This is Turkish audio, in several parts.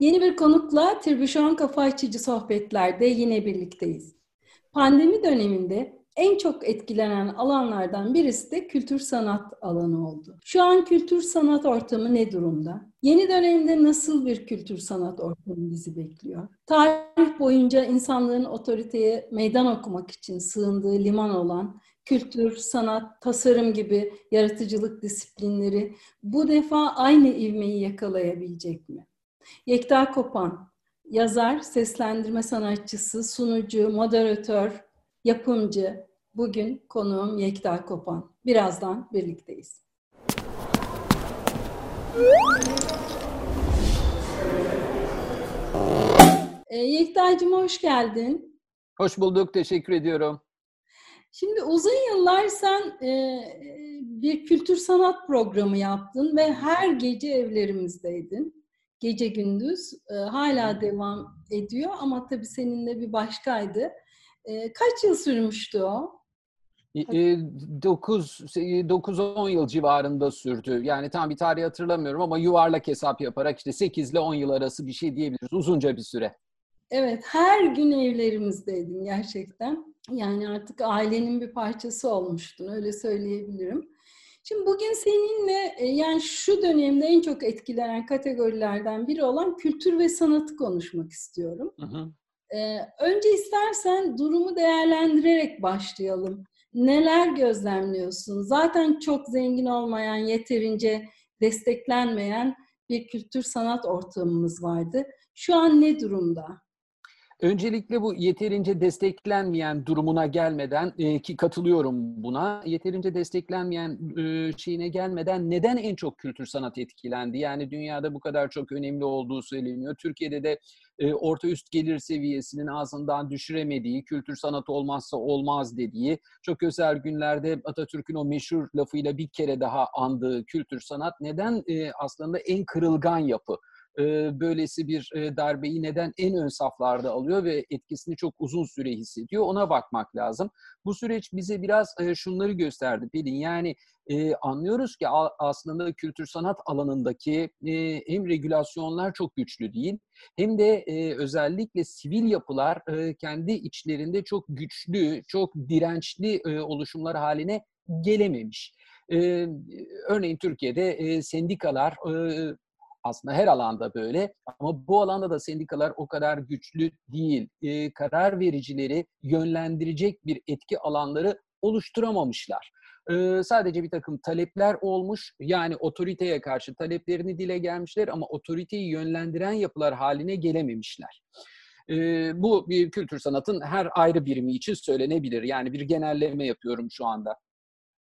Yeni bir konukla Tribüşon Kafa Açıcı Sohbetler'de yine birlikteyiz. Pandemi döneminde en çok etkilenen alanlardan birisi de kültür sanat alanı oldu. Şu an kültür sanat ortamı ne durumda? Yeni dönemde nasıl bir kültür sanat ortamı bizi bekliyor? Tarih boyunca insanlığın otoriteye meydan okumak için sığındığı liman olan kültür, sanat, tasarım gibi yaratıcılık disiplinleri bu defa aynı ivmeyi yakalayabilecek mi? Yekta Kopan, yazar, seslendirme sanatçısı, sunucu, moderatör, yapımcı. Bugün konuğum Yekta Kopan. Birazdan birlikteyiz. Ee, Yekta'cığım hoş geldin. Hoş bulduk, teşekkür ediyorum. Şimdi uzun yıllar sen e, bir kültür sanat programı yaptın ve her gece evlerimizdeydin. Gece gündüz e, hala devam ediyor ama tabii seninle bir başkaydı. E, kaç yıl sürmüştü o? 9-10 yıl civarında sürdü. Yani tam bir tarih hatırlamıyorum ama yuvarlak hesap yaparak işte 8 ile 10 yıl arası bir şey diyebiliriz. Uzunca bir süre. Evet, her gün evlerimizdeydin gerçekten. Yani artık ailenin bir parçası olmuştun, öyle söyleyebilirim. Şimdi bugün seninle e, yani şu dönemde en çok etkilenen kategorilerden biri olan kültür ve sanatı konuşmak istiyorum. Hı hı. Ee, önce istersen durumu değerlendirerek başlayalım. Neler gözlemliyorsun? Zaten çok zengin olmayan, yeterince desteklenmeyen bir kültür sanat ortamımız vardı. Şu an ne durumda? Öncelikle bu yeterince desteklenmeyen durumuna gelmeden e, ki katılıyorum buna. Yeterince desteklenmeyen e, şeyine gelmeden neden en çok kültür sanat etkilendi? Yani dünyada bu kadar çok önemli olduğu söyleniyor. Türkiye'de de e, orta üst gelir seviyesinin ağzından düşüremediği, kültür sanat olmazsa olmaz dediği, çok özel günlerde Atatürk'ün o meşhur lafıyla bir kere daha andığı kültür sanat neden e, aslında en kırılgan yapı? Böylesi bir darbeyi neden en ön saflarda alıyor ve etkisini çok uzun süre hissediyor ona bakmak lazım. Bu süreç bize biraz şunları gösterdi Pelin yani anlıyoruz ki aslında kültür sanat alanındaki hem regülasyonlar çok güçlü değil hem de özellikle sivil yapılar kendi içlerinde çok güçlü, çok dirençli oluşumlar haline gelememiş. örneğin Türkiye'de sendikalar aslında her alanda böyle ama bu alanda da sendikalar o kadar güçlü değil. E, karar vericileri yönlendirecek bir etki alanları oluşturamamışlar. E, sadece bir takım talepler olmuş yani otoriteye karşı taleplerini dile gelmişler ama otoriteyi yönlendiren yapılar haline gelememişler. E, bu bir kültür sanatın her ayrı birimi için söylenebilir. Yani bir genelleme yapıyorum şu anda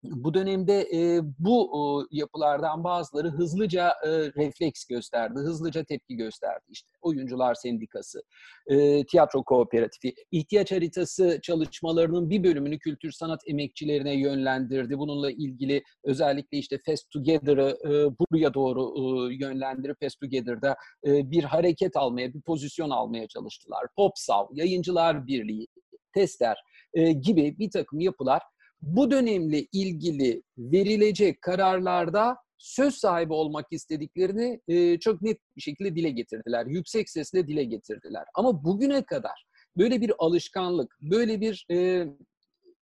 bu dönemde e, bu e, yapılardan bazıları hızlıca e, refleks gösterdi, hızlıca tepki gösterdi. İşte Oyuncular Sendikası, e, Tiyatro Kooperatifi, ihtiyaç haritası çalışmalarının bir bölümünü kültür sanat emekçilerine yönlendirdi. Bununla ilgili özellikle işte Fest Together'ı e, buraya doğru e, yönlendirip Fest Together'da e, bir hareket almaya, bir pozisyon almaya çalıştılar. Popsav, Yayıncılar Birliği, Tester e, gibi bir takım yapılar bu dönemle ilgili verilecek kararlarda söz sahibi olmak istediklerini e, çok net bir şekilde dile getirdiler. Yüksek sesle dile getirdiler. Ama bugüne kadar böyle bir alışkanlık, böyle bir e,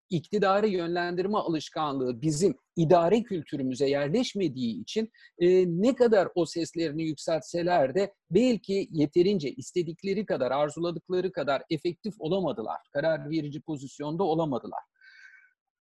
iktidarı yönlendirme alışkanlığı bizim idare kültürümüze yerleşmediği için e, ne kadar o seslerini yükseltseler de belki yeterince istedikleri kadar, arzuladıkları kadar efektif olamadılar. Karar verici pozisyonda olamadılar.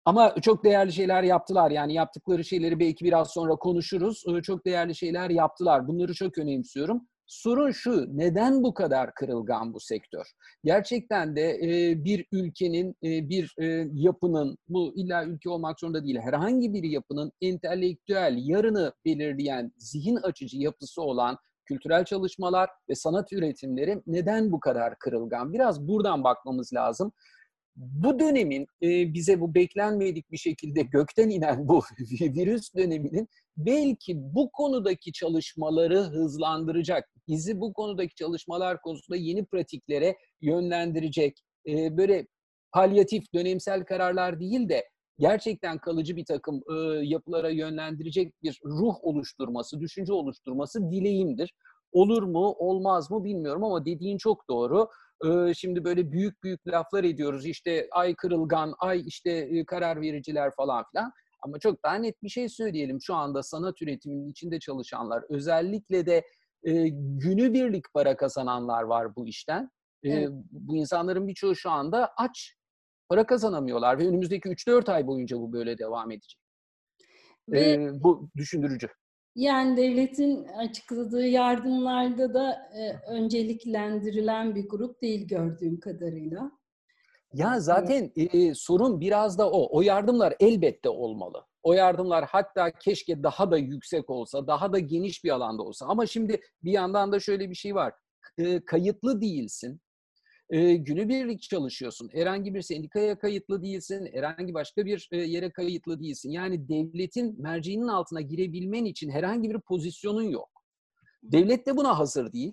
Ama çok değerli şeyler yaptılar. Yani yaptıkları şeyleri belki biraz sonra konuşuruz. Ee, çok değerli şeyler yaptılar. Bunları çok önemsiyorum. Sorun şu, neden bu kadar kırılgan bu sektör? Gerçekten de e, bir ülkenin, e, bir e, yapının, bu illa ülke olmak zorunda değil, herhangi bir yapının entelektüel, yarını belirleyen, zihin açıcı yapısı olan kültürel çalışmalar ve sanat üretimleri neden bu kadar kırılgan? Biraz buradan bakmamız lazım bu dönemin e, bize bu beklenmedik bir şekilde gökten inen bu virüs döneminin belki bu konudaki çalışmaları hızlandıracak, bizi bu konudaki çalışmalar konusunda yeni pratiklere yönlendirecek, e, böyle palyatif, dönemsel kararlar değil de gerçekten kalıcı bir takım e, yapılara yönlendirecek bir ruh oluşturması, düşünce oluşturması dileğimdir. olur mu, olmaz mı bilmiyorum ama dediğin çok doğru. Ee, şimdi böyle büyük büyük laflar ediyoruz. İşte ay kırılgan, ay işte karar vericiler falan filan. Ama çok daha net bir şey söyleyelim. Şu anda sanat üretiminin içinde çalışanlar, özellikle de e, günübirlik para kazananlar var bu işten. E, evet. Bu insanların birçoğu şu anda aç, para kazanamıyorlar ve önümüzdeki 3-4 ay boyunca bu böyle devam edecek. Ve, e, bu düşündürücü. Yani devletin açıkladığı yardımlarda da e, önceliklendirilen bir grup değil gördüğüm kadarıyla. Ya zaten e, sorun biraz da o. O yardımlar elbette olmalı. O yardımlar hatta keşke daha da yüksek olsa, daha da geniş bir alanda olsa. Ama şimdi bir yandan da şöyle bir şey var. E, kayıtlı değilsin. E, günübirlik çalışıyorsun. Herhangi bir sendikaya kayıtlı değilsin. Herhangi başka bir e, yere kayıtlı değilsin. Yani devletin merceğinin altına girebilmen için herhangi bir pozisyonun yok. Devlet de buna hazır değil.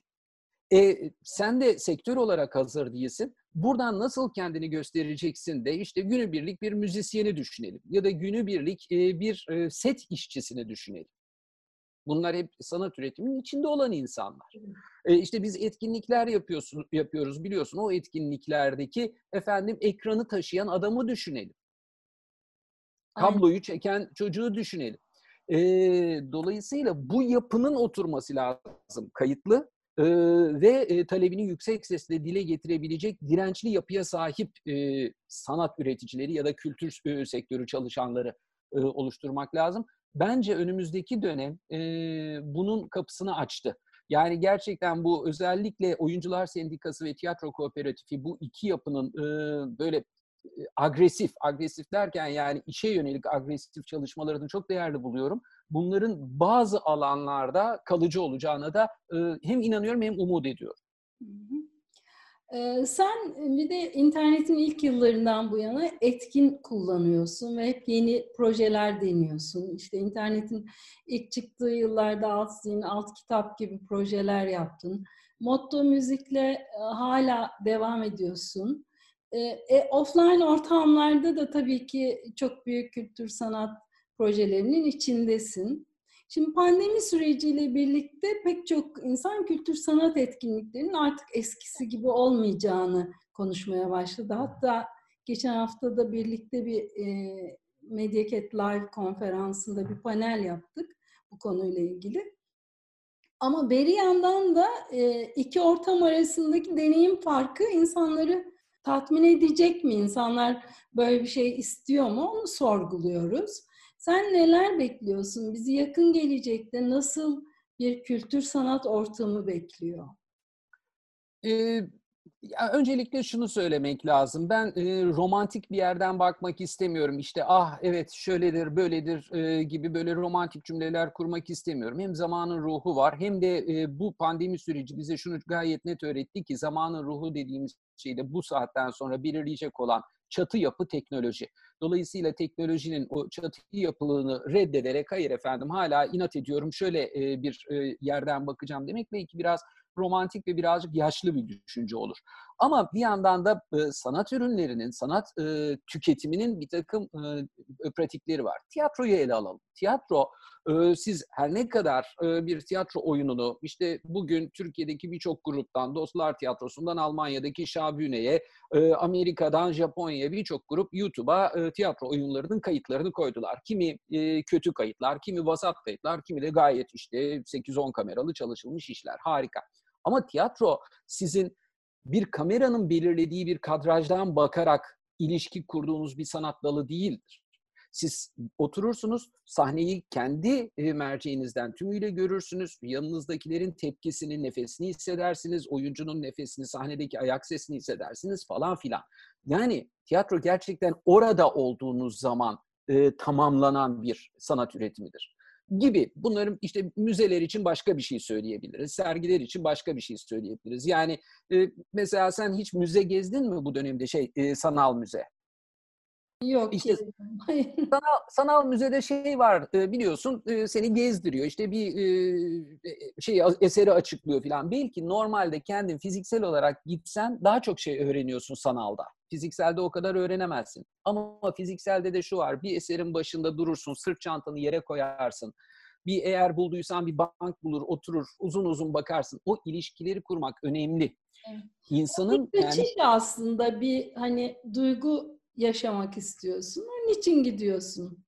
E, sen de sektör olarak hazır değilsin. Buradan nasıl kendini göstereceksin de işte günübirlik bir müzisyeni düşünelim ya da günübirlik e, bir e, set işçisini düşünelim. Bunlar hep sanat üretiminin içinde olan insanlar. E, işte biz etkinlikler yapıyorsun, yapıyoruz biliyorsun. O etkinliklerdeki efendim ekranı taşıyan adamı düşünelim. Kabloyu çeken çocuğu düşünelim. E, dolayısıyla bu yapının oturması lazım. Kayıtlı e, ve e, talebini yüksek sesle dile getirebilecek dirençli yapıya sahip e, sanat üreticileri ya da kültür e, sektörü çalışanları e, oluşturmak lazım. Bence önümüzdeki dönem e, bunun kapısını açtı. Yani gerçekten bu özellikle Oyuncular Sendikası ve Tiyatro Kooperatifi bu iki yapının e, böyle agresif, agresif derken yani işe yönelik agresif çalışmalarını çok değerli buluyorum. Bunların bazı alanlarda kalıcı olacağına da e, hem inanıyorum hem umut ediyorum. Hı hı. Ee, sen bir de internetin ilk yıllarından bu yana etkin kullanıyorsun ve hep yeni projeler deniyorsun. İşte internetin ilk çıktığı yıllarda alt zin, alt kitap gibi projeler yaptın. Motto müzikle e, hala devam ediyorsun. E, e, offline ortamlarda da tabii ki çok büyük kültür sanat projelerinin içindesin. Şimdi pandemi süreciyle birlikte pek çok insan kültür sanat etkinliklerinin artık eskisi gibi olmayacağını konuşmaya başladı. Hatta geçen hafta da birlikte bir e, Mediacat Live konferansında bir panel yaptık bu konuyla ilgili. Ama beri yandan da e, iki ortam arasındaki deneyim farkı insanları tatmin edecek mi? İnsanlar böyle bir şey istiyor mu? Onu sorguluyoruz. Sen neler bekliyorsun? Bizi yakın gelecekte nasıl bir kültür sanat ortamı bekliyor? Ee, öncelikle şunu söylemek lazım. Ben e, romantik bir yerden bakmak istemiyorum. İşte ah evet şöyledir, böyledir e, gibi böyle romantik cümleler kurmak istemiyorum. Hem zamanın ruhu var hem de e, bu pandemi süreci bize şunu gayet net öğretti ki zamanın ruhu dediğimiz şeyde bu saatten sonra belirleyecek olan çatı yapı teknoloji. Dolayısıyla teknolojinin o çatı yapılığını reddederek hayır efendim hala inat ediyorum şöyle e, bir e, yerden bakacağım demek belki biraz romantik ve birazcık yaşlı bir düşünce olur. Ama bir yandan da e, sanat ürünlerinin, sanat e, tüketiminin bir takım e, pratikleri var. Tiyatroyu ele alalım. Tiyatro, e, siz her ne kadar e, bir tiyatro oyununu, işte bugün Türkiye'deki birçok gruptan, Dostlar Tiyatrosu'ndan Almanya'daki Şabüne'ye, e, Amerika'dan Japonya'ya birçok grup YouTube'a e, tiyatro oyunlarının kayıtlarını koydular. Kimi e, kötü kayıtlar, kimi vasat kayıtlar, kimi de gayet işte 8-10 kameralı çalışılmış işler. Harika. Ama tiyatro sizin bir kameranın belirlediği bir kadrajdan bakarak ilişki kurduğunuz bir sanat dalı değildir. Siz oturursunuz, sahneyi kendi e, merceğinizden tümüyle görürsünüz. Yanınızdakilerin tepkisini, nefesini hissedersiniz. Oyuncunun nefesini, sahnedeki ayak sesini hissedersiniz falan filan. Yani tiyatro gerçekten orada olduğunuz zaman e, tamamlanan bir sanat üretimidir gibi. Bunların işte müzeler için başka bir şey söyleyebiliriz. Sergiler için başka bir şey söyleyebiliriz. Yani e, mesela sen hiç müze gezdin mi bu dönemde şey e, sanal müze? Yok. İşte sanal, sanal müzede şey var biliyorsun seni gezdiriyor. İşte bir şey eseri açıklıyor falan. Belki normalde kendin fiziksel olarak gitsen daha çok şey öğreniyorsun sanalda. Fizikselde o kadar öğrenemezsin. Ama fizikselde de şu var. Bir eserin başında durursun, sırt çantanı yere koyarsın Bir eğer bulduysan bir bank bulur, oturur, uzun uzun bakarsın. O ilişkileri kurmak önemli. Evet. İnsanın yani... de aslında bir hani duygu yaşamak istiyorsun. Onun için gidiyorsun.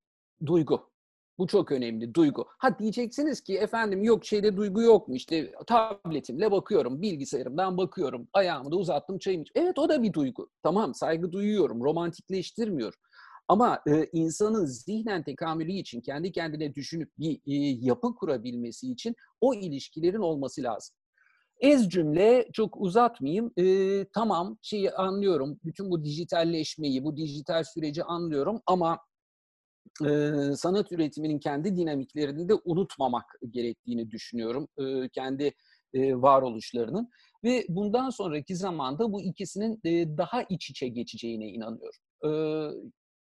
Duygu. Bu çok önemli duygu. Ha diyeceksiniz ki efendim yok şeyde duygu yok mu? İşte tabletimle bakıyorum, bilgisayarımdan bakıyorum, ayağımı da uzattım çayımı. Evet o da bir duygu. Tamam saygı duyuyorum, romantikleştirmiyorum. Ama e, insanın zihnen tekamülü için, kendi kendine düşünüp bir e, yapı kurabilmesi için o ilişkilerin olması lazım. Ez cümle çok uzatmayayım. E, tamam şeyi anlıyorum. Bütün bu dijitalleşmeyi, bu dijital süreci anlıyorum ama e, sanat üretiminin kendi dinamiklerini de unutmamak gerektiğini düşünüyorum. E, kendi e, varoluşlarının ve bundan sonraki zamanda bu ikisinin e, daha iç içe geçeceğine inanıyorum. E,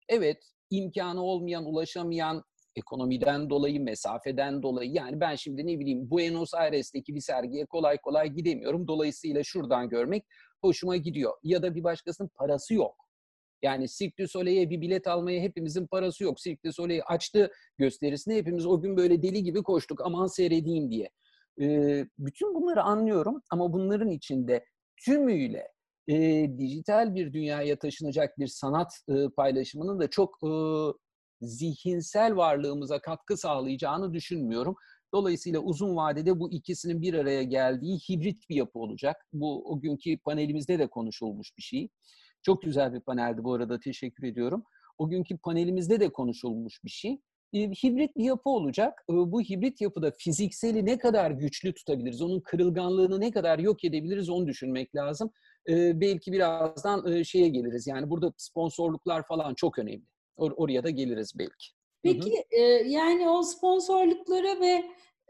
evet, imkanı olmayan, ulaşamayan, ekonomiden dolayı, mesafeden dolayı yani ben şimdi ne bileyim Buenos Aires'teki bir sergiye kolay kolay gidemiyorum. Dolayısıyla şuradan görmek hoşuma gidiyor. Ya da bir başkasının parası yok. Yani Cirque du Soleil'e bir bilet almaya hepimizin parası yok. Cirque du Soleil açtı gösterisini hepimiz o gün böyle deli gibi koştuk aman seyredeyim diye. Ee, bütün bunları anlıyorum ama bunların içinde tümüyle e, dijital bir dünyaya taşınacak bir sanat e, paylaşımının da çok e, zihinsel varlığımıza katkı sağlayacağını düşünmüyorum. Dolayısıyla uzun vadede bu ikisinin bir araya geldiği hibrit bir yapı olacak. Bu o günkü panelimizde de konuşulmuş bir şey. Çok güzel bir paneldi bu arada teşekkür ediyorum. O günkü panelimizde de konuşulmuş bir şey. hibrit bir yapı olacak. bu hibrit yapıda fizikseli ne kadar güçlü tutabiliriz, onun kırılganlığını ne kadar yok edebiliriz onu düşünmek lazım. belki birazdan şeye geliriz. Yani burada sponsorluklar falan çok önemli. Or- oraya da geliriz belki. Peki e, yani o sponsorluklara ve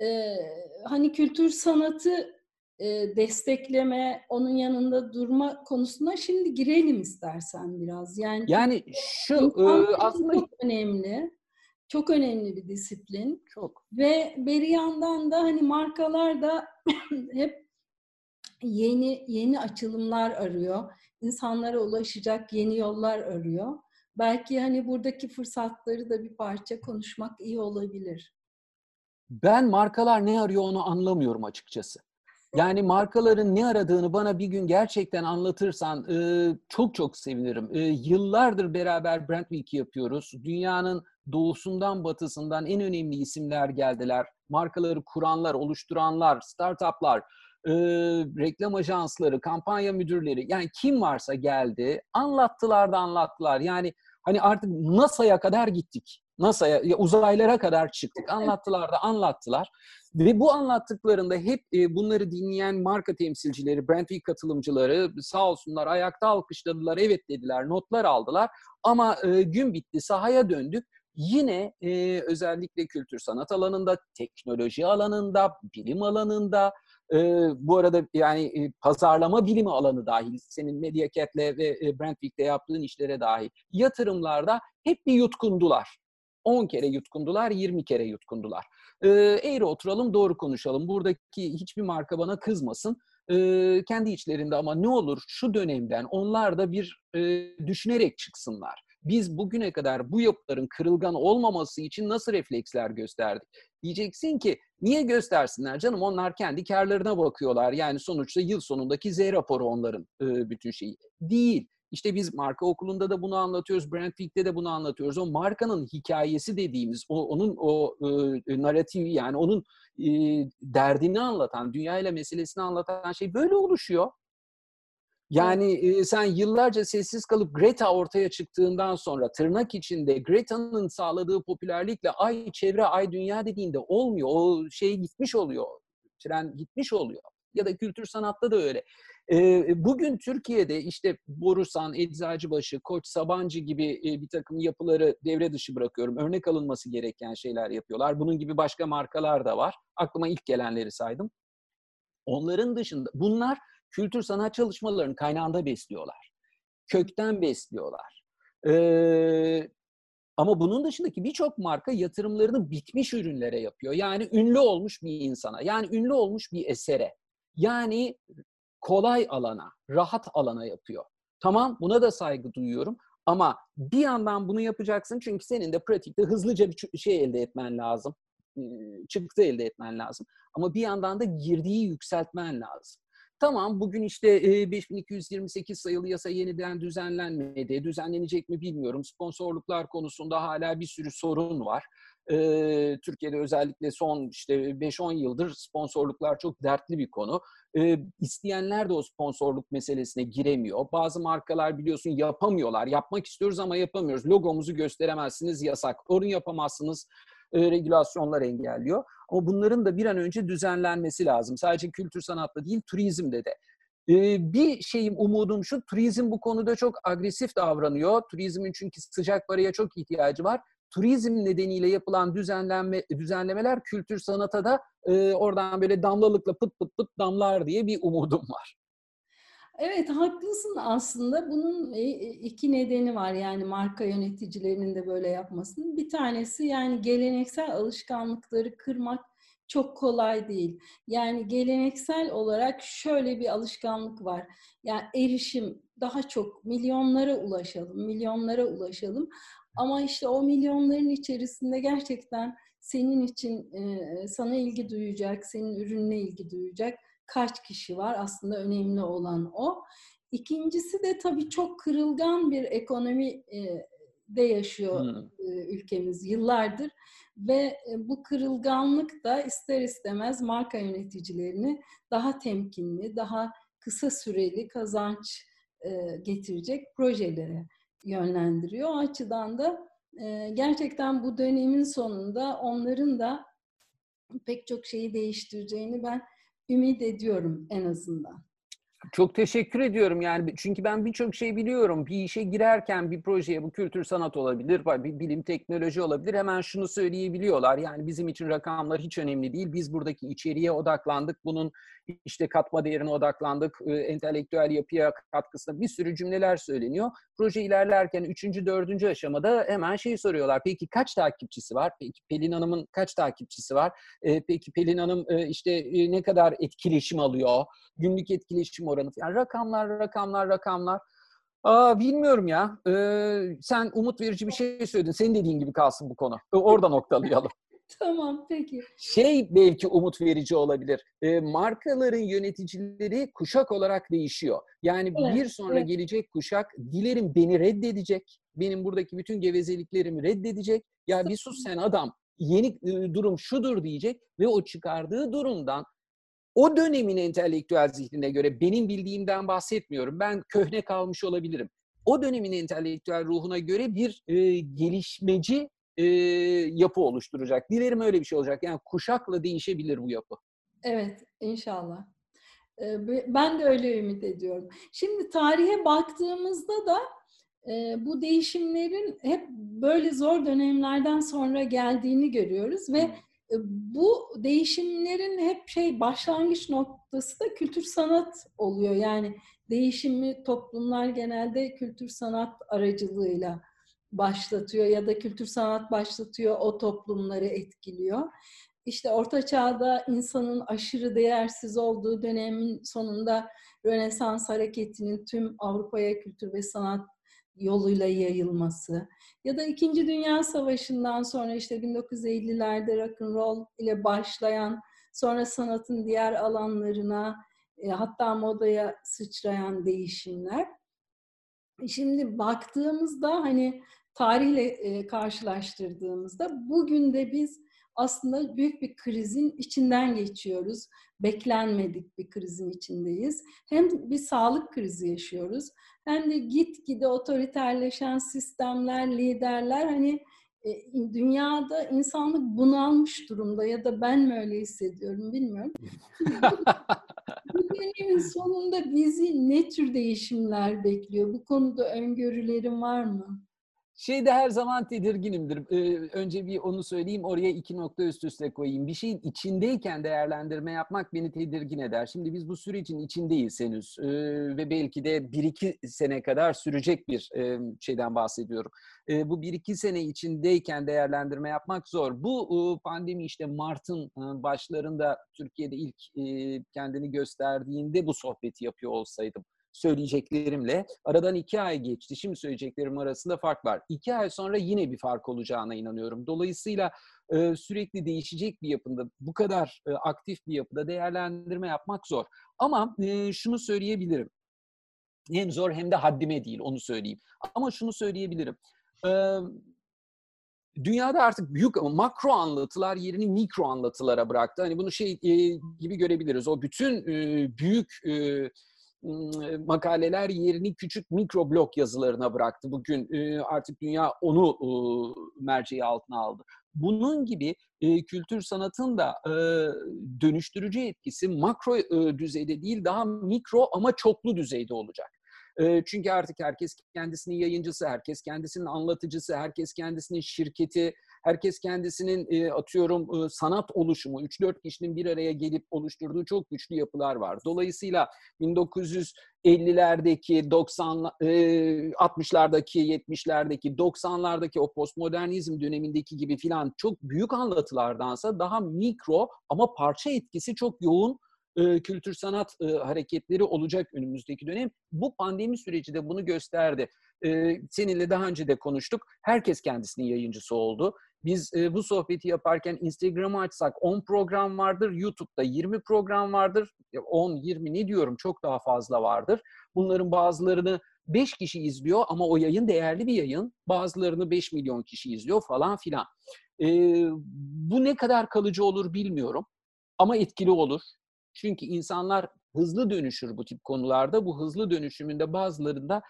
e, hani kültür sanatı e, destekleme, onun yanında durma konusuna şimdi girelim istersen biraz. Yani yani şu e, aslında çok önemli. Çok önemli bir disiplin. Çok. Ve bir yandan da hani markalar da hep yeni yeni açılımlar arıyor. İnsanlara ulaşacak yeni yollar arıyor. Belki hani buradaki fırsatları da bir parça konuşmak iyi olabilir. Ben markalar ne arıyor onu anlamıyorum açıkçası. Yani markaların ne aradığını bana bir gün gerçekten anlatırsan çok çok sevinirim. Yıllardır beraber Brand Week yapıyoruz. Dünyanın doğusundan batısından en önemli isimler geldiler. Markaları kuranlar, oluşturanlar, startuplar, e, reklam ajansları, kampanya müdürleri yani kim varsa geldi. Anlattılar da anlattılar. Yani hani artık NASA'ya kadar gittik. NASA'ya, uzaylara kadar çıktık. Anlattılar da anlattılar. Ve bu anlattıklarında hep e, bunları dinleyen marka temsilcileri, Brand Week katılımcıları sağ olsunlar ayakta alkışladılar, evet dediler, notlar aldılar. Ama e, gün bitti, sahaya döndük. Yine e, özellikle kültür sanat alanında, teknoloji alanında, bilim alanında, e, bu arada yani e, pazarlama bilimi alanı dahil, senin Media Cat'le ve e, Brand Week'te yaptığın işlere dahil yatırımlarda hep bir yutkundular. 10 kere yutkundular, 20 kere yutkundular. E, eğri oturalım, doğru konuşalım. Buradaki hiçbir marka bana kızmasın. E, kendi içlerinde ama ne olur şu dönemden onlar da bir e, düşünerek çıksınlar. Biz bugüne kadar bu yapıların kırılgan olmaması için nasıl refleksler gösterdik? Diyeceksin ki niye göstersinler canım onlar kendi karlarına bakıyorlar. Yani sonuçta yıl sonundaki Z raporu onların e, bütün şeyi. Değil. İşte biz marka okulunda da bunu anlatıyoruz, Brand Week'te de bunu anlatıyoruz. O markanın hikayesi dediğimiz, o, onun o e, narratifi yani onun e, derdini anlatan, dünyayla meselesini anlatan şey böyle oluşuyor. Yani e, sen yıllarca sessiz kalıp Greta ortaya çıktığından sonra tırnak içinde Greta'nın sağladığı popülerlikle ay çevre, ay dünya dediğinde olmuyor. O şey gitmiş oluyor. Tren gitmiş oluyor. Ya da kültür sanatta da öyle. Bugün Türkiye'de işte Borusan, Eczacıbaşı, Koç, Sabancı gibi bir takım yapıları devre dışı bırakıyorum. Örnek alınması gereken şeyler yapıyorlar. Bunun gibi başka markalar da var. Aklıma ilk gelenleri saydım. Onların dışında bunlar kültür sanat çalışmalarının kaynağında besliyorlar. Kökten besliyorlar. Ee, ama bunun dışındaki birçok marka yatırımlarını bitmiş ürünlere yapıyor. Yani ünlü olmuş bir insana, yani ünlü olmuş bir esere. Yani kolay alana, rahat alana yapıyor. Tamam buna da saygı duyuyorum ama bir yandan bunu yapacaksın çünkü senin de pratikte hızlıca bir şey elde etmen lazım. çıktı elde etmen lazım. Ama bir yandan da girdiği yükseltmen lazım. Tamam bugün işte 5228 sayılı yasa yeniden düzenlenmedi. Düzenlenecek mi bilmiyorum. Sponsorluklar konusunda hala bir sürü sorun var. Türkiye'de özellikle son işte 5-10 yıldır sponsorluklar çok dertli bir konu. İsteyenler de o sponsorluk meselesine giremiyor. Bazı markalar biliyorsun yapamıyorlar. Yapmak istiyoruz ama yapamıyoruz. Logomuzu gösteremezsiniz yasak. Onu yapamazsınız regülasyonlar engelliyor. Ama bunların da bir an önce düzenlenmesi lazım. Sadece kültür sanatta değil, turizmde de. bir şeyim, umudum şu, turizm bu konuda çok agresif davranıyor. Turizmin çünkü sıcak paraya çok ihtiyacı var. Turizm nedeniyle yapılan düzenlenme, düzenlemeler kültür sanata da e, oradan böyle damlalıkla pıt pıt pıt damlar diye bir umudum var. Evet haklısın aslında. Bunun iki nedeni var yani marka yöneticilerinin de böyle yapmasının. Bir tanesi yani geleneksel alışkanlıkları kırmak çok kolay değil. Yani geleneksel olarak şöyle bir alışkanlık var. Yani erişim daha çok milyonlara ulaşalım, milyonlara ulaşalım. Ama işte o milyonların içerisinde gerçekten senin için sana ilgi duyacak, senin ürününe ilgi duyacak kaç kişi var? Aslında önemli olan o. İkincisi de tabii çok kırılgan bir ekonomi de yaşıyor hmm. ülkemiz yıllardır ve bu kırılganlık da ister istemez marka yöneticilerini daha temkinli, daha kısa süreli kazanç getirecek projelere yönlendiriyor. O açıdan da gerçekten bu dönemin sonunda onların da pek çok şeyi değiştireceğini ben ümit ediyorum en azından. Çok teşekkür ediyorum yani çünkü ben birçok şey biliyorum. Bir işe girerken bir projeye bu kültür sanat olabilir, bir bilim teknoloji olabilir. Hemen şunu söyleyebiliyorlar. Yani bizim için rakamlar hiç önemli değil. Biz buradaki içeriğe odaklandık. Bunun işte katma değerine odaklandık. Entelektüel yapıya katkısına bir sürü cümleler söyleniyor. Proje ilerlerken üçüncü, dördüncü aşamada hemen şey soruyorlar. Peki kaç takipçisi var? Peki Pelin Hanım'ın kaç takipçisi var? Peki Pelin Hanım işte ne kadar etkileşim alıyor? Günlük etkileşim oranı. Yani rakamlar, rakamlar, rakamlar. Aa, bilmiyorum ya. Ee, sen umut verici bir şey söyledin. Senin dediğin gibi kalsın bu konu. Orada noktalayalım. Tamam peki. Şey belki umut verici olabilir. E, markaların yöneticileri kuşak olarak değişiyor. Yani evet, bir sonra evet. gelecek kuşak dilerim beni reddedecek. Benim buradaki bütün gevezeliklerimi reddedecek. Ya bir sus sen adam. Yeni e, durum şudur diyecek ve o çıkardığı durumdan o dönemin entelektüel zihnine göre benim bildiğimden bahsetmiyorum. Ben köhne kalmış olabilirim. O dönemin entelektüel ruhuna göre bir e, gelişmeci e, yapı oluşturacak. Dilerim öyle bir şey olacak. Yani kuşakla değişebilir bu yapı. Evet, inşallah. Ben de öyle ümit ediyorum. Şimdi tarihe baktığımızda da bu değişimlerin hep böyle zor dönemlerden sonra geldiğini görüyoruz ve bu değişimlerin hep şey başlangıç noktası da kültür sanat oluyor. Yani değişimi toplumlar genelde kültür sanat aracılığıyla başlatıyor ya da kültür sanat başlatıyor, o toplumları etkiliyor. İşte Orta Çağ'da insanın aşırı değersiz olduğu dönemin sonunda Rönesans hareketinin tüm Avrupa'ya kültür ve sanat yoluyla yayılması ya da İkinci Dünya Savaşı'ndan sonra işte 1950'lerde rock and roll ile başlayan sonra sanatın diğer alanlarına e, hatta modaya sıçrayan değişimler. Şimdi baktığımızda hani tarihle e, karşılaştırdığımızda bugün de biz aslında büyük bir krizin içinden geçiyoruz. Beklenmedik bir krizin içindeyiz. Hem bir sağlık krizi yaşıyoruz hem de gitgide otoriterleşen sistemler, liderler hani e, dünyada insanlık bunalmış durumda ya da ben mi öyle hissediyorum bilmiyorum. bu dönemin sonunda bizi ne tür değişimler bekliyor? Bu konuda öngörülerin var mı? Şeyde her zaman tedirginimdir. Ee, önce bir onu söyleyeyim, oraya iki nokta üst üste koyayım. Bir şeyin içindeyken değerlendirme yapmak beni tedirgin eder. Şimdi biz bu sürecin içindeyiz henüz ee, ve belki de bir iki sene kadar sürecek bir e, şeyden bahsediyorum. E, bu bir iki sene içindeyken değerlendirme yapmak zor. Bu e, pandemi işte Mart'ın e, başlarında Türkiye'de ilk e, kendini gösterdiğinde bu sohbeti yapıyor olsaydım söyleyeceklerimle aradan iki ay geçti. Şimdi söyleyeceklerim arasında fark var. İki ay sonra yine bir fark olacağına inanıyorum. Dolayısıyla e, sürekli değişecek bir yapında, bu kadar e, aktif bir yapıda değerlendirme yapmak zor. Ama e, şunu söyleyebilirim. Hem zor hem de haddime değil onu söyleyeyim. Ama şunu söyleyebilirim. Dünyada artık büyük makro anlatılar yerini mikro anlatılara bıraktı. Hani bunu şey e, gibi görebiliriz. O bütün e, büyük e, makaleler yerini küçük mikro blok yazılarına bıraktı. Bugün artık dünya onu merceği altına aldı. Bunun gibi kültür sanatın da dönüştürücü etkisi makro düzeyde değil daha mikro ama çoklu düzeyde olacak. Çünkü artık herkes kendisinin yayıncısı, herkes kendisinin anlatıcısı, herkes kendisinin şirketi, herkes kendisinin atıyorum sanat oluşumu, 3-4 kişinin bir araya gelip oluşturduğu çok güçlü yapılar var. Dolayısıyla 1950'lerdeki, 90 60'lardaki, 70'lerdeki, 90'lardaki o postmodernizm dönemindeki gibi filan çok büyük anlatılardansa daha mikro ama parça etkisi çok yoğun e, kültür sanat e, hareketleri olacak önümüzdeki dönem. Bu pandemi süreci de bunu gösterdi. E, seninle daha önce de konuştuk. Herkes kendisinin yayıncısı oldu. Biz e, bu sohbeti yaparken Instagram'ı açsak 10 program vardır, YouTube'da 20 program vardır. 10, 20 ne diyorum çok daha fazla vardır. Bunların bazılarını 5 kişi izliyor ama o yayın değerli bir yayın. Bazılarını 5 milyon kişi izliyor falan filan. E, bu ne kadar kalıcı olur bilmiyorum ama etkili olur. Çünkü insanlar hızlı dönüşür bu tip konularda. Bu hızlı dönüşümünde bazılarında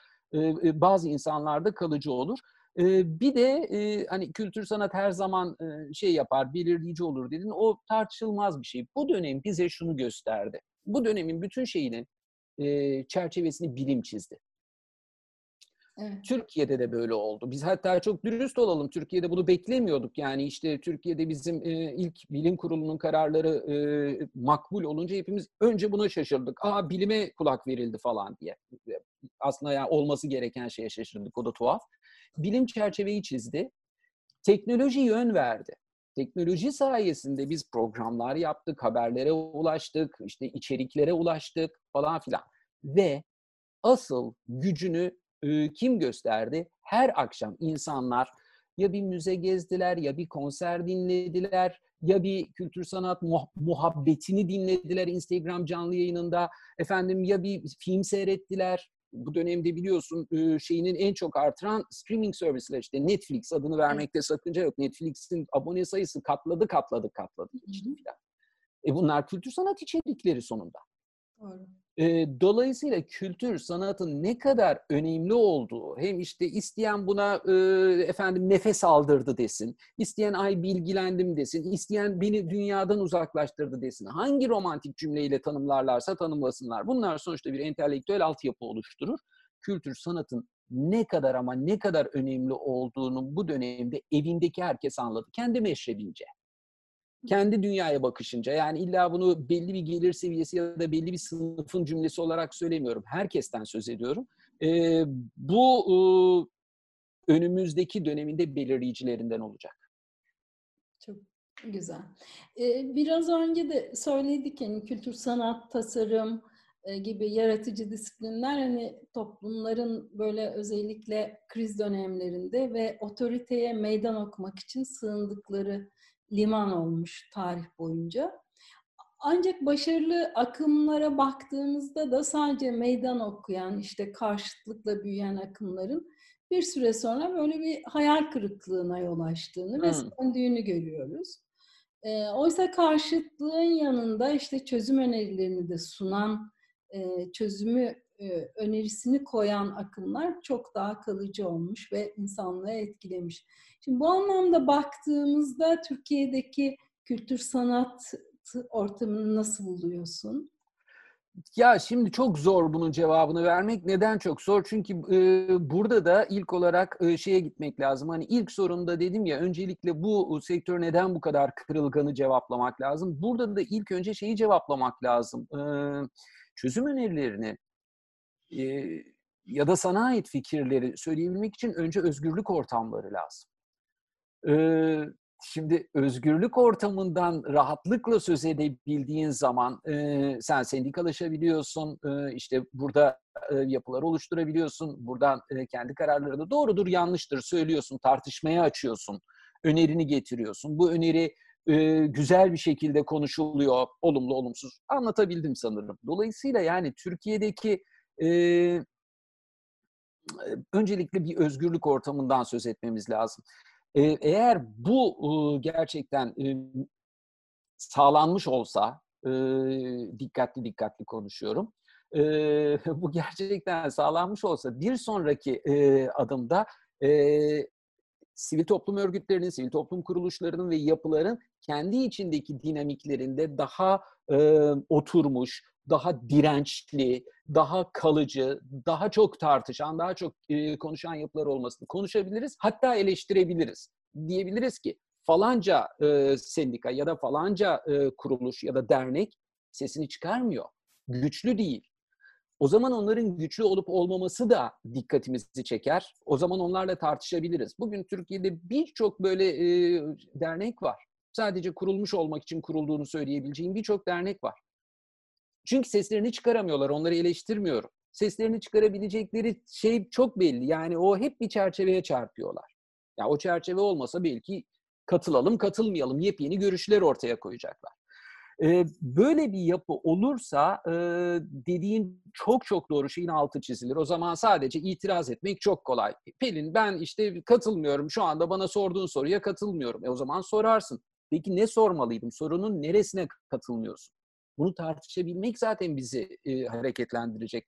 bazı insanlarda kalıcı olur. Bir de hani kültür sanat her zaman şey yapar, belirleyici olur dedin. O tartışılmaz bir şey. Bu dönem bize şunu gösterdi. Bu dönemin bütün şeyinin çerçevesini bilim çizdi. Evet. Türkiye'de de böyle oldu. Biz hatta çok dürüst olalım. Türkiye'de bunu beklemiyorduk. Yani işte Türkiye'de bizim e, ilk bilim kurulunun kararları e, makbul olunca hepimiz önce buna şaşırdık. Aa bilime kulak verildi falan diye. Aslında yani olması gereken şeye şaşırdık. O da tuhaf. Bilim çerçeveyi çizdi. Teknoloji yön verdi. Teknoloji sayesinde biz programlar yaptık, haberlere ulaştık, işte içeriklere ulaştık falan filan. Ve asıl gücünü kim gösterdi? Her akşam insanlar ya bir müze gezdiler, ya bir konser dinlediler, ya bir kültür sanat muhabbetini dinlediler Instagram canlı yayınında. Efendim ya bir film seyrettiler. Bu dönemde biliyorsun şeyinin en çok artıran streaming servisler işte Netflix adını vermekte sakınca yok. Netflix'in abone sayısı katladı katladı katladı işte filan. E bunlar kültür sanat içerikleri sonunda. Doğru. E, dolayısıyla kültür, sanatın ne kadar önemli olduğu, hem işte isteyen buna e, efendim nefes aldırdı desin, isteyen ay bilgilendim desin, isteyen beni dünyadan uzaklaştırdı desin. Hangi romantik cümleyle tanımlarlarsa tanımlasınlar. Bunlar sonuçta bir entelektüel altyapı oluşturur. Kültür, sanatın ne kadar ama ne kadar önemli olduğunu bu dönemde evindeki herkes anladı. Kendi meşrebince kendi dünyaya bakışınca yani illa bunu belli bir gelir seviyesi ya da belli bir sınıfın cümlesi olarak söylemiyorum. Herkesten söz ediyorum. E, bu e, önümüzdeki döneminde belirleyicilerinden olacak. Çok güzel. Ee, biraz önce de söyledik yani kültür, sanat, tasarım gibi yaratıcı disiplinler hani toplumların böyle özellikle kriz dönemlerinde ve otoriteye meydan okumak için sığındıkları liman olmuş tarih boyunca. Ancak başarılı akımlara baktığımızda da sadece meydan okuyan, işte karşıtlıkla büyüyen akımların bir süre sonra böyle bir hayal kırıklığına yol açtığını hmm. ve söndüğünü görüyoruz. E, oysa karşıtlığın yanında işte çözüm önerilerini de sunan, e, çözümü önerisini koyan akımlar çok daha kalıcı olmuş ve insanlığı etkilemiş. Şimdi bu anlamda baktığımızda Türkiye'deki kültür sanat ortamını nasıl buluyorsun? Ya şimdi çok zor bunun cevabını vermek. Neden çok zor? Çünkü e, burada da ilk olarak e, şeye gitmek lazım. Hani ilk sorunda dedim ya öncelikle bu sektör neden bu kadar kırılganı cevaplamak lazım. Burada da ilk önce şeyi cevaplamak lazım. E, çözüm önerilerini e, ya da sana ait fikirleri söyleyebilmek için önce özgürlük ortamları lazım. Ee, şimdi özgürlük ortamından rahatlıkla söz edebildiğin zaman e, sen sendikalaşabiliyorsun, e, işte burada e, yapılar oluşturabiliyorsun, buradan e, kendi kararlarını doğrudur yanlıştır söylüyorsun, tartışmaya açıyorsun önerini getiriyorsun. Bu öneri e, güzel bir şekilde konuşuluyor, olumlu olumsuz. Anlatabildim sanırım. Dolayısıyla yani Türkiye'deki e, öncelikle bir özgürlük ortamından söz etmemiz lazım. E, eğer bu e, gerçekten e, sağlanmış olsa, e, dikkatli dikkatli konuşuyorum, e, bu gerçekten sağlanmış olsa bir sonraki e, adımda e, sivil toplum örgütlerinin, sivil toplum kuruluşlarının ve yapıların kendi içindeki dinamiklerinde daha e, oturmuş, daha dirençli, daha kalıcı, daha çok tartışan, daha çok e, konuşan yapılar olmasını konuşabiliriz. Hatta eleştirebiliriz. Diyebiliriz ki falanca e, sendika ya da falanca e, kuruluş ya da dernek sesini çıkarmıyor. Güçlü değil. O zaman onların güçlü olup olmaması da dikkatimizi çeker. O zaman onlarla tartışabiliriz. Bugün Türkiye'de birçok böyle e, dernek var. Sadece kurulmuş olmak için kurulduğunu söyleyebileceğim birçok dernek var. Çünkü seslerini çıkaramıyorlar, onları eleştirmiyorum. Seslerini çıkarabilecekleri şey çok belli. Yani o hep bir çerçeveye çarpıyorlar. Ya yani o çerçeve olmasa belki katılalım, katılmayalım, yepyeni görüşler ortaya koyacaklar. Böyle bir yapı olursa dediğin çok çok doğru şeyin altı çizilir. O zaman sadece itiraz etmek çok kolay. Pelin ben işte katılmıyorum şu anda bana sorduğun soruya katılmıyorum. E o zaman sorarsın. Peki ne sormalıydım? Sorunun neresine katılmıyorsun? Bunu tartışabilmek zaten bizi e, hareketlendirecek.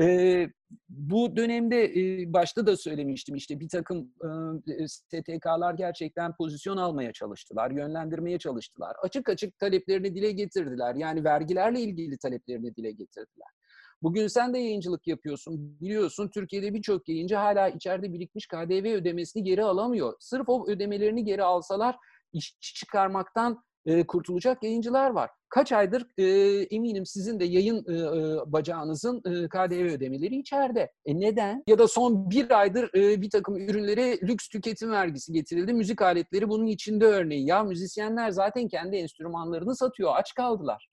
E, bu dönemde e, başta da söylemiştim işte bir takım e, STK'lar gerçekten pozisyon almaya çalıştılar, yönlendirmeye çalıştılar. Açık açık taleplerini dile getirdiler. Yani vergilerle ilgili taleplerini dile getirdiler. Bugün sen de yayıncılık yapıyorsun. Biliyorsun Türkiye'de birçok yayıncı hala içeride birikmiş KDV ödemesini geri alamıyor. Sırf o ödemelerini geri alsalar işçi çıkarmaktan e, kurtulacak yayıncılar var. Kaç aydır e, eminim sizin de yayın e, bacağınızın e, KDV ödemeleri içeride. E neden? Ya da son bir aydır e, bir takım ürünlere lüks tüketim vergisi getirildi. Müzik aletleri bunun içinde örneği. Ya müzisyenler zaten kendi enstrümanlarını satıyor. Aç kaldılar.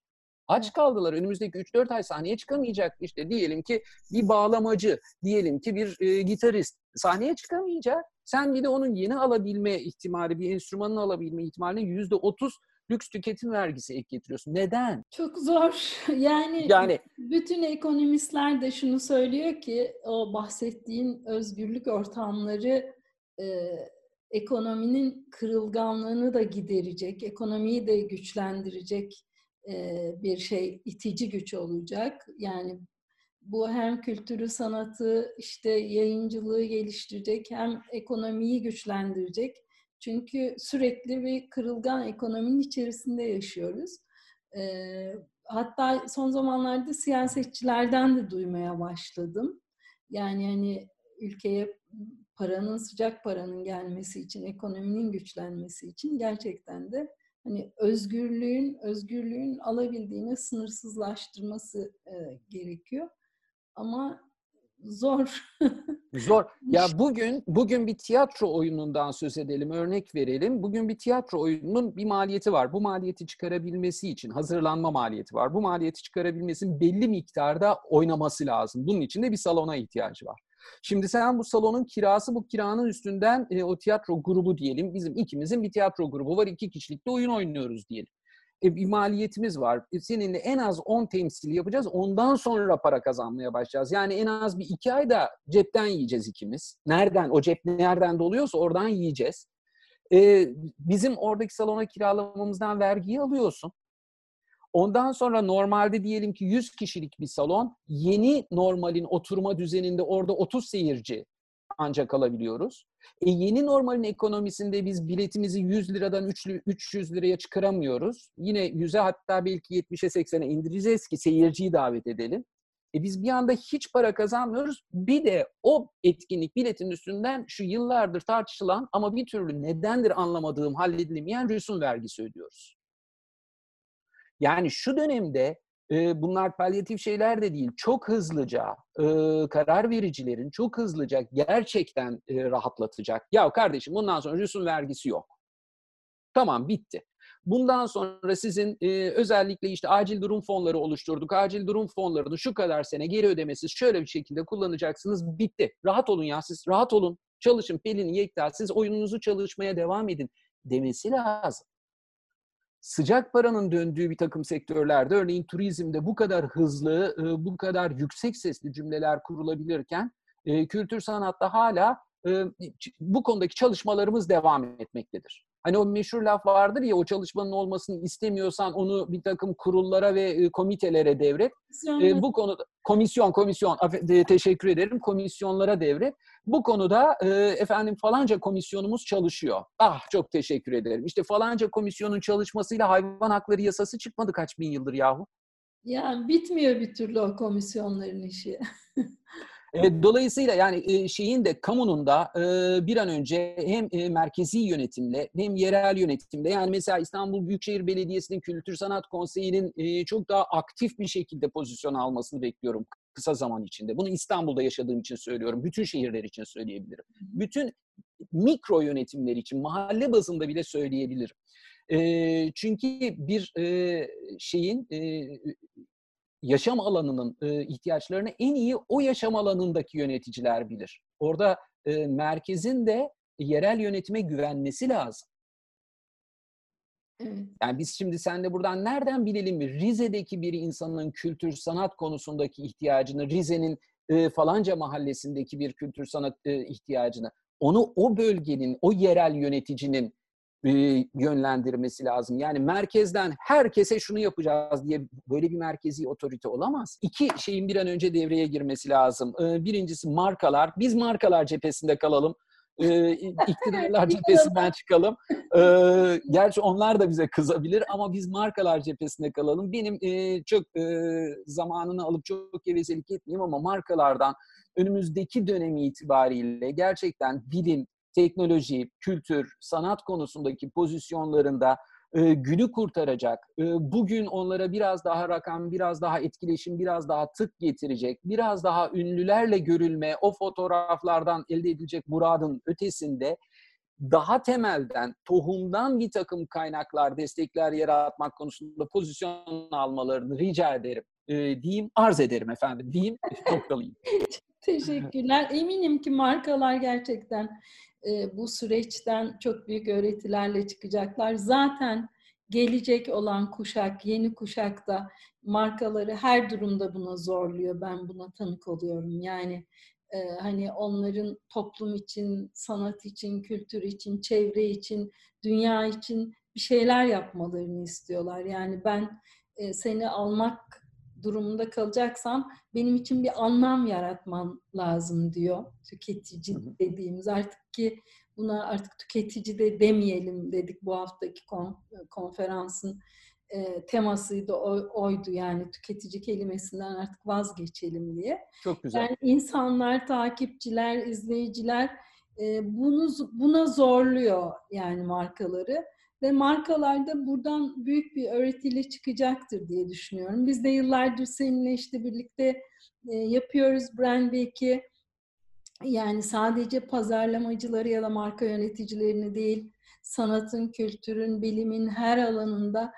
Aç kaldılar. Önümüzdeki 3-4 ay sahneye çıkamayacak. İşte diyelim ki bir bağlamacı, diyelim ki bir e, gitarist sahneye çıkamayacak. Sen bir de onun yeni alabilme ihtimali, bir enstrümanını alabilme ihtimalini %30 lüks tüketim vergisi ek getiriyorsun. Neden? Çok zor. Yani, yani bütün ekonomistler de şunu söylüyor ki o bahsettiğin özgürlük ortamları e, ekonominin kırılganlığını da giderecek, ekonomiyi de güçlendirecek e, bir şey, itici güç olacak. Yani bu hem kültürü, sanatı, işte yayıncılığı geliştirecek, hem ekonomiyi güçlendirecek çünkü sürekli bir kırılgan ekonominin içerisinde yaşıyoruz. E, hatta son zamanlarda siyasetçilerden de duymaya başladım. Yani hani ülkeye paranın, sıcak paranın gelmesi için, ekonominin güçlenmesi için gerçekten de hani özgürlüğün, özgürlüğün alabildiğini sınırsızlaştırması e, gerekiyor. Ama zor. Zor. Ya bugün bugün bir tiyatro oyunundan söz edelim, örnek verelim. Bugün bir tiyatro oyununun bir maliyeti var. Bu maliyeti çıkarabilmesi için hazırlanma maliyeti var. Bu maliyeti çıkarabilmesinin belli miktarda oynaması lazım. Bunun için de bir salona ihtiyacı var. Şimdi sen bu salonun kirası bu kiranın üstünden e, o tiyatro grubu diyelim. Bizim ikimizin bir tiyatro grubu var. iki kişilikte oyun oynuyoruz diyelim e, bir maliyetimiz var. E, seninle en az 10 temsil yapacağız. Ondan sonra para kazanmaya başlayacağız. Yani en az bir iki ayda cepten yiyeceğiz ikimiz. Nereden? O cep nereden doluyorsa oradan yiyeceğiz. E, bizim oradaki salona kiralamamızdan vergiyi alıyorsun. Ondan sonra normalde diyelim ki 100 kişilik bir salon, yeni normalin oturma düzeninde orada 30 seyirci ancak alabiliyoruz. E yeni normalin ekonomisinde biz biletimizi 100 liradan 300 liraya çıkaramıyoruz. Yine 100'e hatta belki 70'e 80'e indireceğiz ki seyirciyi davet edelim. E biz bir anda hiç para kazanmıyoruz. Bir de o etkinlik biletin üstünden şu yıllardır tartışılan ama bir türlü nedendir anlamadığım halledilemeyen rüsum vergisi ödüyoruz. Yani şu dönemde bunlar palyatif şeyler de değil. Çok hızlıca karar vericilerin çok hızlıca gerçekten rahatlatacak. Ya kardeşim bundan sonra rüsum vergisi yok. Tamam bitti. Bundan sonra sizin e, özellikle işte acil durum fonları oluşturduk. Acil durum fonlarını şu kadar sene geri ödemesiz şöyle bir şekilde kullanacaksınız. Bitti. Rahat olun ya siz. Rahat olun. çalışın Pelin, Yekta siz oyununuzu çalışmaya devam edin demesi lazım. Sıcak paranın döndüğü bir takım sektörlerde örneğin turizmde bu kadar hızlı, e, bu kadar yüksek sesli cümleler kurulabilirken e, kültür sanatta hala e, bu konudaki çalışmalarımız devam etmektedir. Hani o meşhur laf vardır ya o çalışmanın olmasını istemiyorsan onu bir takım kurullara ve komitelere devret. E, bu konuda komisyon komisyon teşekkür ederim komisyonlara devret. Bu konuda e, efendim falanca komisyonumuz çalışıyor. Ah çok teşekkür ederim. İşte falanca komisyonun çalışmasıyla hayvan hakları yasası çıkmadı kaç bin yıldır yahu. Yani bitmiyor bir türlü o komisyonların işi. E, dolayısıyla yani şeyin de kamunun da bir an önce hem merkezi yönetimle hem yerel yönetimle yani mesela İstanbul Büyükşehir Belediyesi'nin Kültür Sanat Konseyi'nin çok daha aktif bir şekilde pozisyon almasını bekliyorum kısa zaman içinde. Bunu İstanbul'da yaşadığım için söylüyorum. Bütün şehirler için söyleyebilirim. Bütün mikro yönetimler için mahalle bazında bile söyleyebilirim. çünkü bir şeyin yaşam alanının e, ihtiyaçlarını en iyi o yaşam alanındaki yöneticiler bilir. Orada e, merkezin de yerel yönetime güvenmesi lazım. Yani biz şimdi sen de buradan nereden bilelim mi Rize'deki bir insanın kültür sanat konusundaki ihtiyacını, Rize'nin e, falanca mahallesindeki bir kültür sanat e, ihtiyacını, onu o bölgenin, o yerel yöneticinin yönlendirmesi lazım. Yani merkezden herkese şunu yapacağız diye böyle bir merkezi otorite olamaz. İki şeyin bir an önce devreye girmesi lazım. E, birincisi markalar. Biz markalar cephesinde kalalım. E, iktidarlar cephesinden çıkalım. E, gerçi onlar da bize kızabilir ama biz markalar cephesinde kalalım. Benim e, çok e, zamanını alıp çok gevezelik etmeyeyim ama markalardan önümüzdeki dönemi itibariyle gerçekten bilim, teknoloji, kültür, sanat konusundaki pozisyonlarında e, günü kurtaracak, e, bugün onlara biraz daha rakam, biraz daha etkileşim, biraz daha tık getirecek, biraz daha ünlülerle görülme, o fotoğraflardan elde edilecek muradın ötesinde daha temelden, tohumdan bir takım kaynaklar, destekler yaratmak konusunda pozisyon almalarını rica ederim. E, diyeyim, arz ederim efendim, diyeyim, noktalıyım. Teşekkürler. Eminim ki markalar gerçekten e, bu süreçten çok büyük öğretilerle çıkacaklar. Zaten gelecek olan kuşak, yeni kuşak da markaları her durumda buna zorluyor. Ben buna tanık oluyorum. Yani e, hani onların toplum için, sanat için, kültür için, çevre için, dünya için bir şeyler yapmalarını istiyorlar. Yani ben e, seni almak durumunda kalacaksam benim için bir anlam yaratman lazım diyor tüketici dediğimiz artık ki buna artık tüketici de demeyelim dedik bu haftaki konferansın e, temasıydı o, oydu yani tüketici kelimesinden artık vazgeçelim diye. Çok güzel. Yani insanlar, takipçiler, izleyiciler e, bunu buna zorluyor yani markaları ve markalar da buradan büyük bir öğretiyle çıkacaktır diye düşünüyorum. Biz de yıllardır seninle işte birlikte e, yapıyoruz Brand Week'i. Yani sadece pazarlamacıları ya da marka yöneticilerini değil, sanatın, kültürün, bilimin her alanında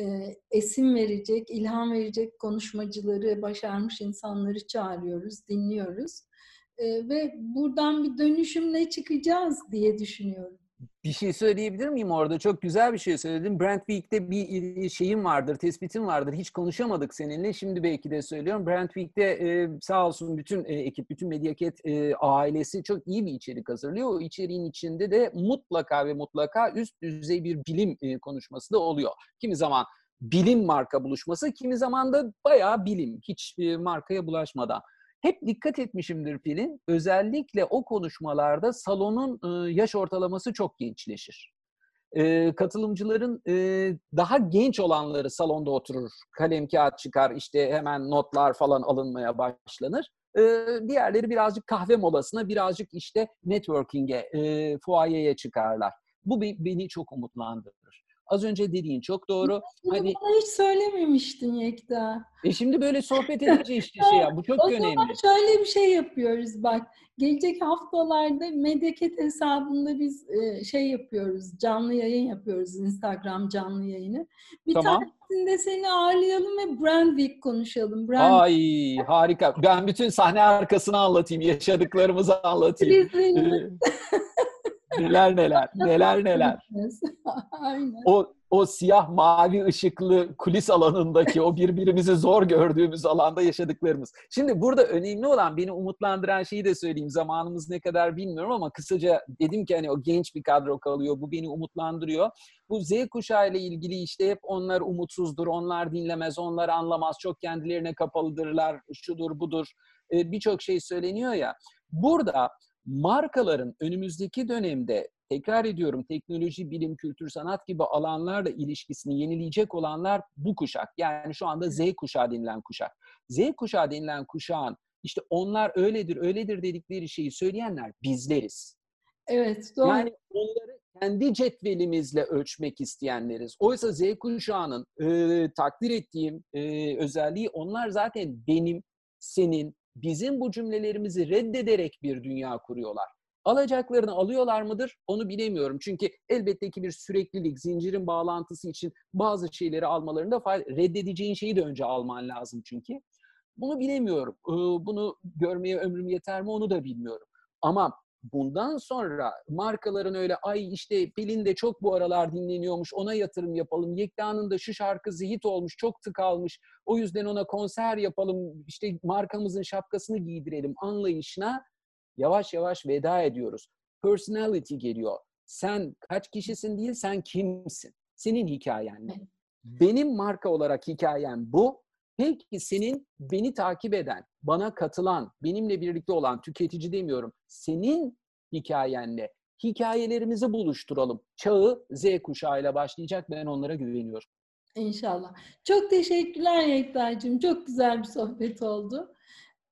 e, esim verecek, ilham verecek konuşmacıları, başarmış insanları çağırıyoruz, dinliyoruz. E, ve buradan bir dönüşümle çıkacağız diye düşünüyorum. Bir şey söyleyebilir miyim orada? Çok güzel bir şey söyledin. Brand Week'te bir şeyim vardır, tespitim vardır. Hiç konuşamadık seninle. Şimdi belki de söylüyorum. Brand Week'te e, sağ olsun bütün e, ekip, bütün Medyaket e, ailesi çok iyi bir içerik hazırlıyor. O içeriğin içinde de mutlaka ve mutlaka üst düzey bir bilim e, konuşması da oluyor. Kimi zaman bilim marka buluşması, kimi zaman da bayağı bilim, hiç markaya bulaşmadan. Hep dikkat etmişimdir Pelin. Özellikle o konuşmalarda salonun yaş ortalaması çok gençleşir. katılımcıların daha genç olanları salonda oturur. Kalem kağıt çıkar işte hemen notlar falan alınmaya başlanır. diğerleri birazcık kahve molasına birazcık işte networking'e, fuayeye çıkarlar. Bu beni çok umutlandırır. Az önce dediğin çok doğru. Bunu hani bana hiç söylememiştin Yekta. e şimdi böyle sohbet edince işte şey ya bu çok o önemli. zaman şöyle bir şey yapıyoruz bak. Gelecek haftalarda Medyakit hesabında biz e, şey yapıyoruz. Canlı yayın yapıyoruz. Instagram canlı yayını. Bir Tamam. tanesinde seni ağırlayalım ve Brand Week konuşalım. Brand Ay harika. Ben bütün sahne arkasını anlatayım, yaşadıklarımızı anlatayım. Neler neler, neler neler. Aynen. O o siyah mavi ışıklı kulis alanındaki o birbirimizi zor gördüğümüz alanda yaşadıklarımız. Şimdi burada önemli olan beni umutlandıran şeyi de söyleyeyim. Zamanımız ne kadar bilmiyorum ama kısaca dedim ki hani o genç bir kadro kalıyor. Bu beni umutlandırıyor. Bu Z kuşağı ile ilgili işte hep onlar umutsuzdur, onlar dinlemez, onlar anlamaz, çok kendilerine kapalıdırlar, şudur budur. Ee, Birçok şey söyleniyor ya. Burada markaların önümüzdeki dönemde tekrar ediyorum teknoloji, bilim, kültür, sanat gibi alanlarla ilişkisini yenileyecek olanlar bu kuşak. Yani şu anda Z kuşağı denilen kuşak. Z kuşağı denilen kuşağın işte onlar öyledir, öyledir dedikleri şeyi söyleyenler bizleriz. Evet doğru. Yani onları kendi cetvelimizle ölçmek isteyenleriz. Oysa Z kuşağının e, takdir ettiğim e, özelliği onlar zaten benim, senin, bizim bu cümlelerimizi reddederek bir dünya kuruyorlar. Alacaklarını alıyorlar mıdır? Onu bilemiyorum. Çünkü elbette ki bir süreklilik, zincirin bağlantısı için bazı şeyleri almalarında. Reddedeceğin şeyi de önce alman lazım çünkü. Bunu bilemiyorum. Bunu görmeye ömrüm yeter mi onu da bilmiyorum. Ama bundan sonra markaların öyle ay işte Pelin de çok bu aralar dinleniyormuş ona yatırım yapalım. Yekta'nın da şu şarkısı hit olmuş çok tık almış. O yüzden ona konser yapalım işte markamızın şapkasını giydirelim anlayışına yavaş yavaş veda ediyoruz. Personality geliyor. Sen kaç kişisin değil sen kimsin? Senin hikayen ne? Benim marka olarak hikayem bu. Peki senin beni takip eden, bana katılan, benimle birlikte olan tüketici demiyorum. Senin hikayenle hikayelerimizi buluşturalım. Çağı Z kuşağıyla başlayacak. Ben onlara güveniyorum. İnşallah. Çok teşekkürler Yekta'cığım. Çok güzel bir sohbet oldu.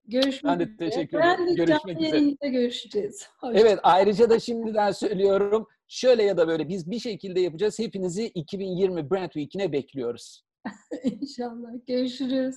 Görüşmek Ben de teşekkür Ben ederim. de Görüşmek üzere. görüşeceğiz. Hoşça Evet ayrıca da şimdiden söylüyorum. Şöyle ya da böyle biz bir şekilde yapacağız. Hepinizi 2020 Brand Week'ine bekliyoruz. İnşallah. Görüşürüz.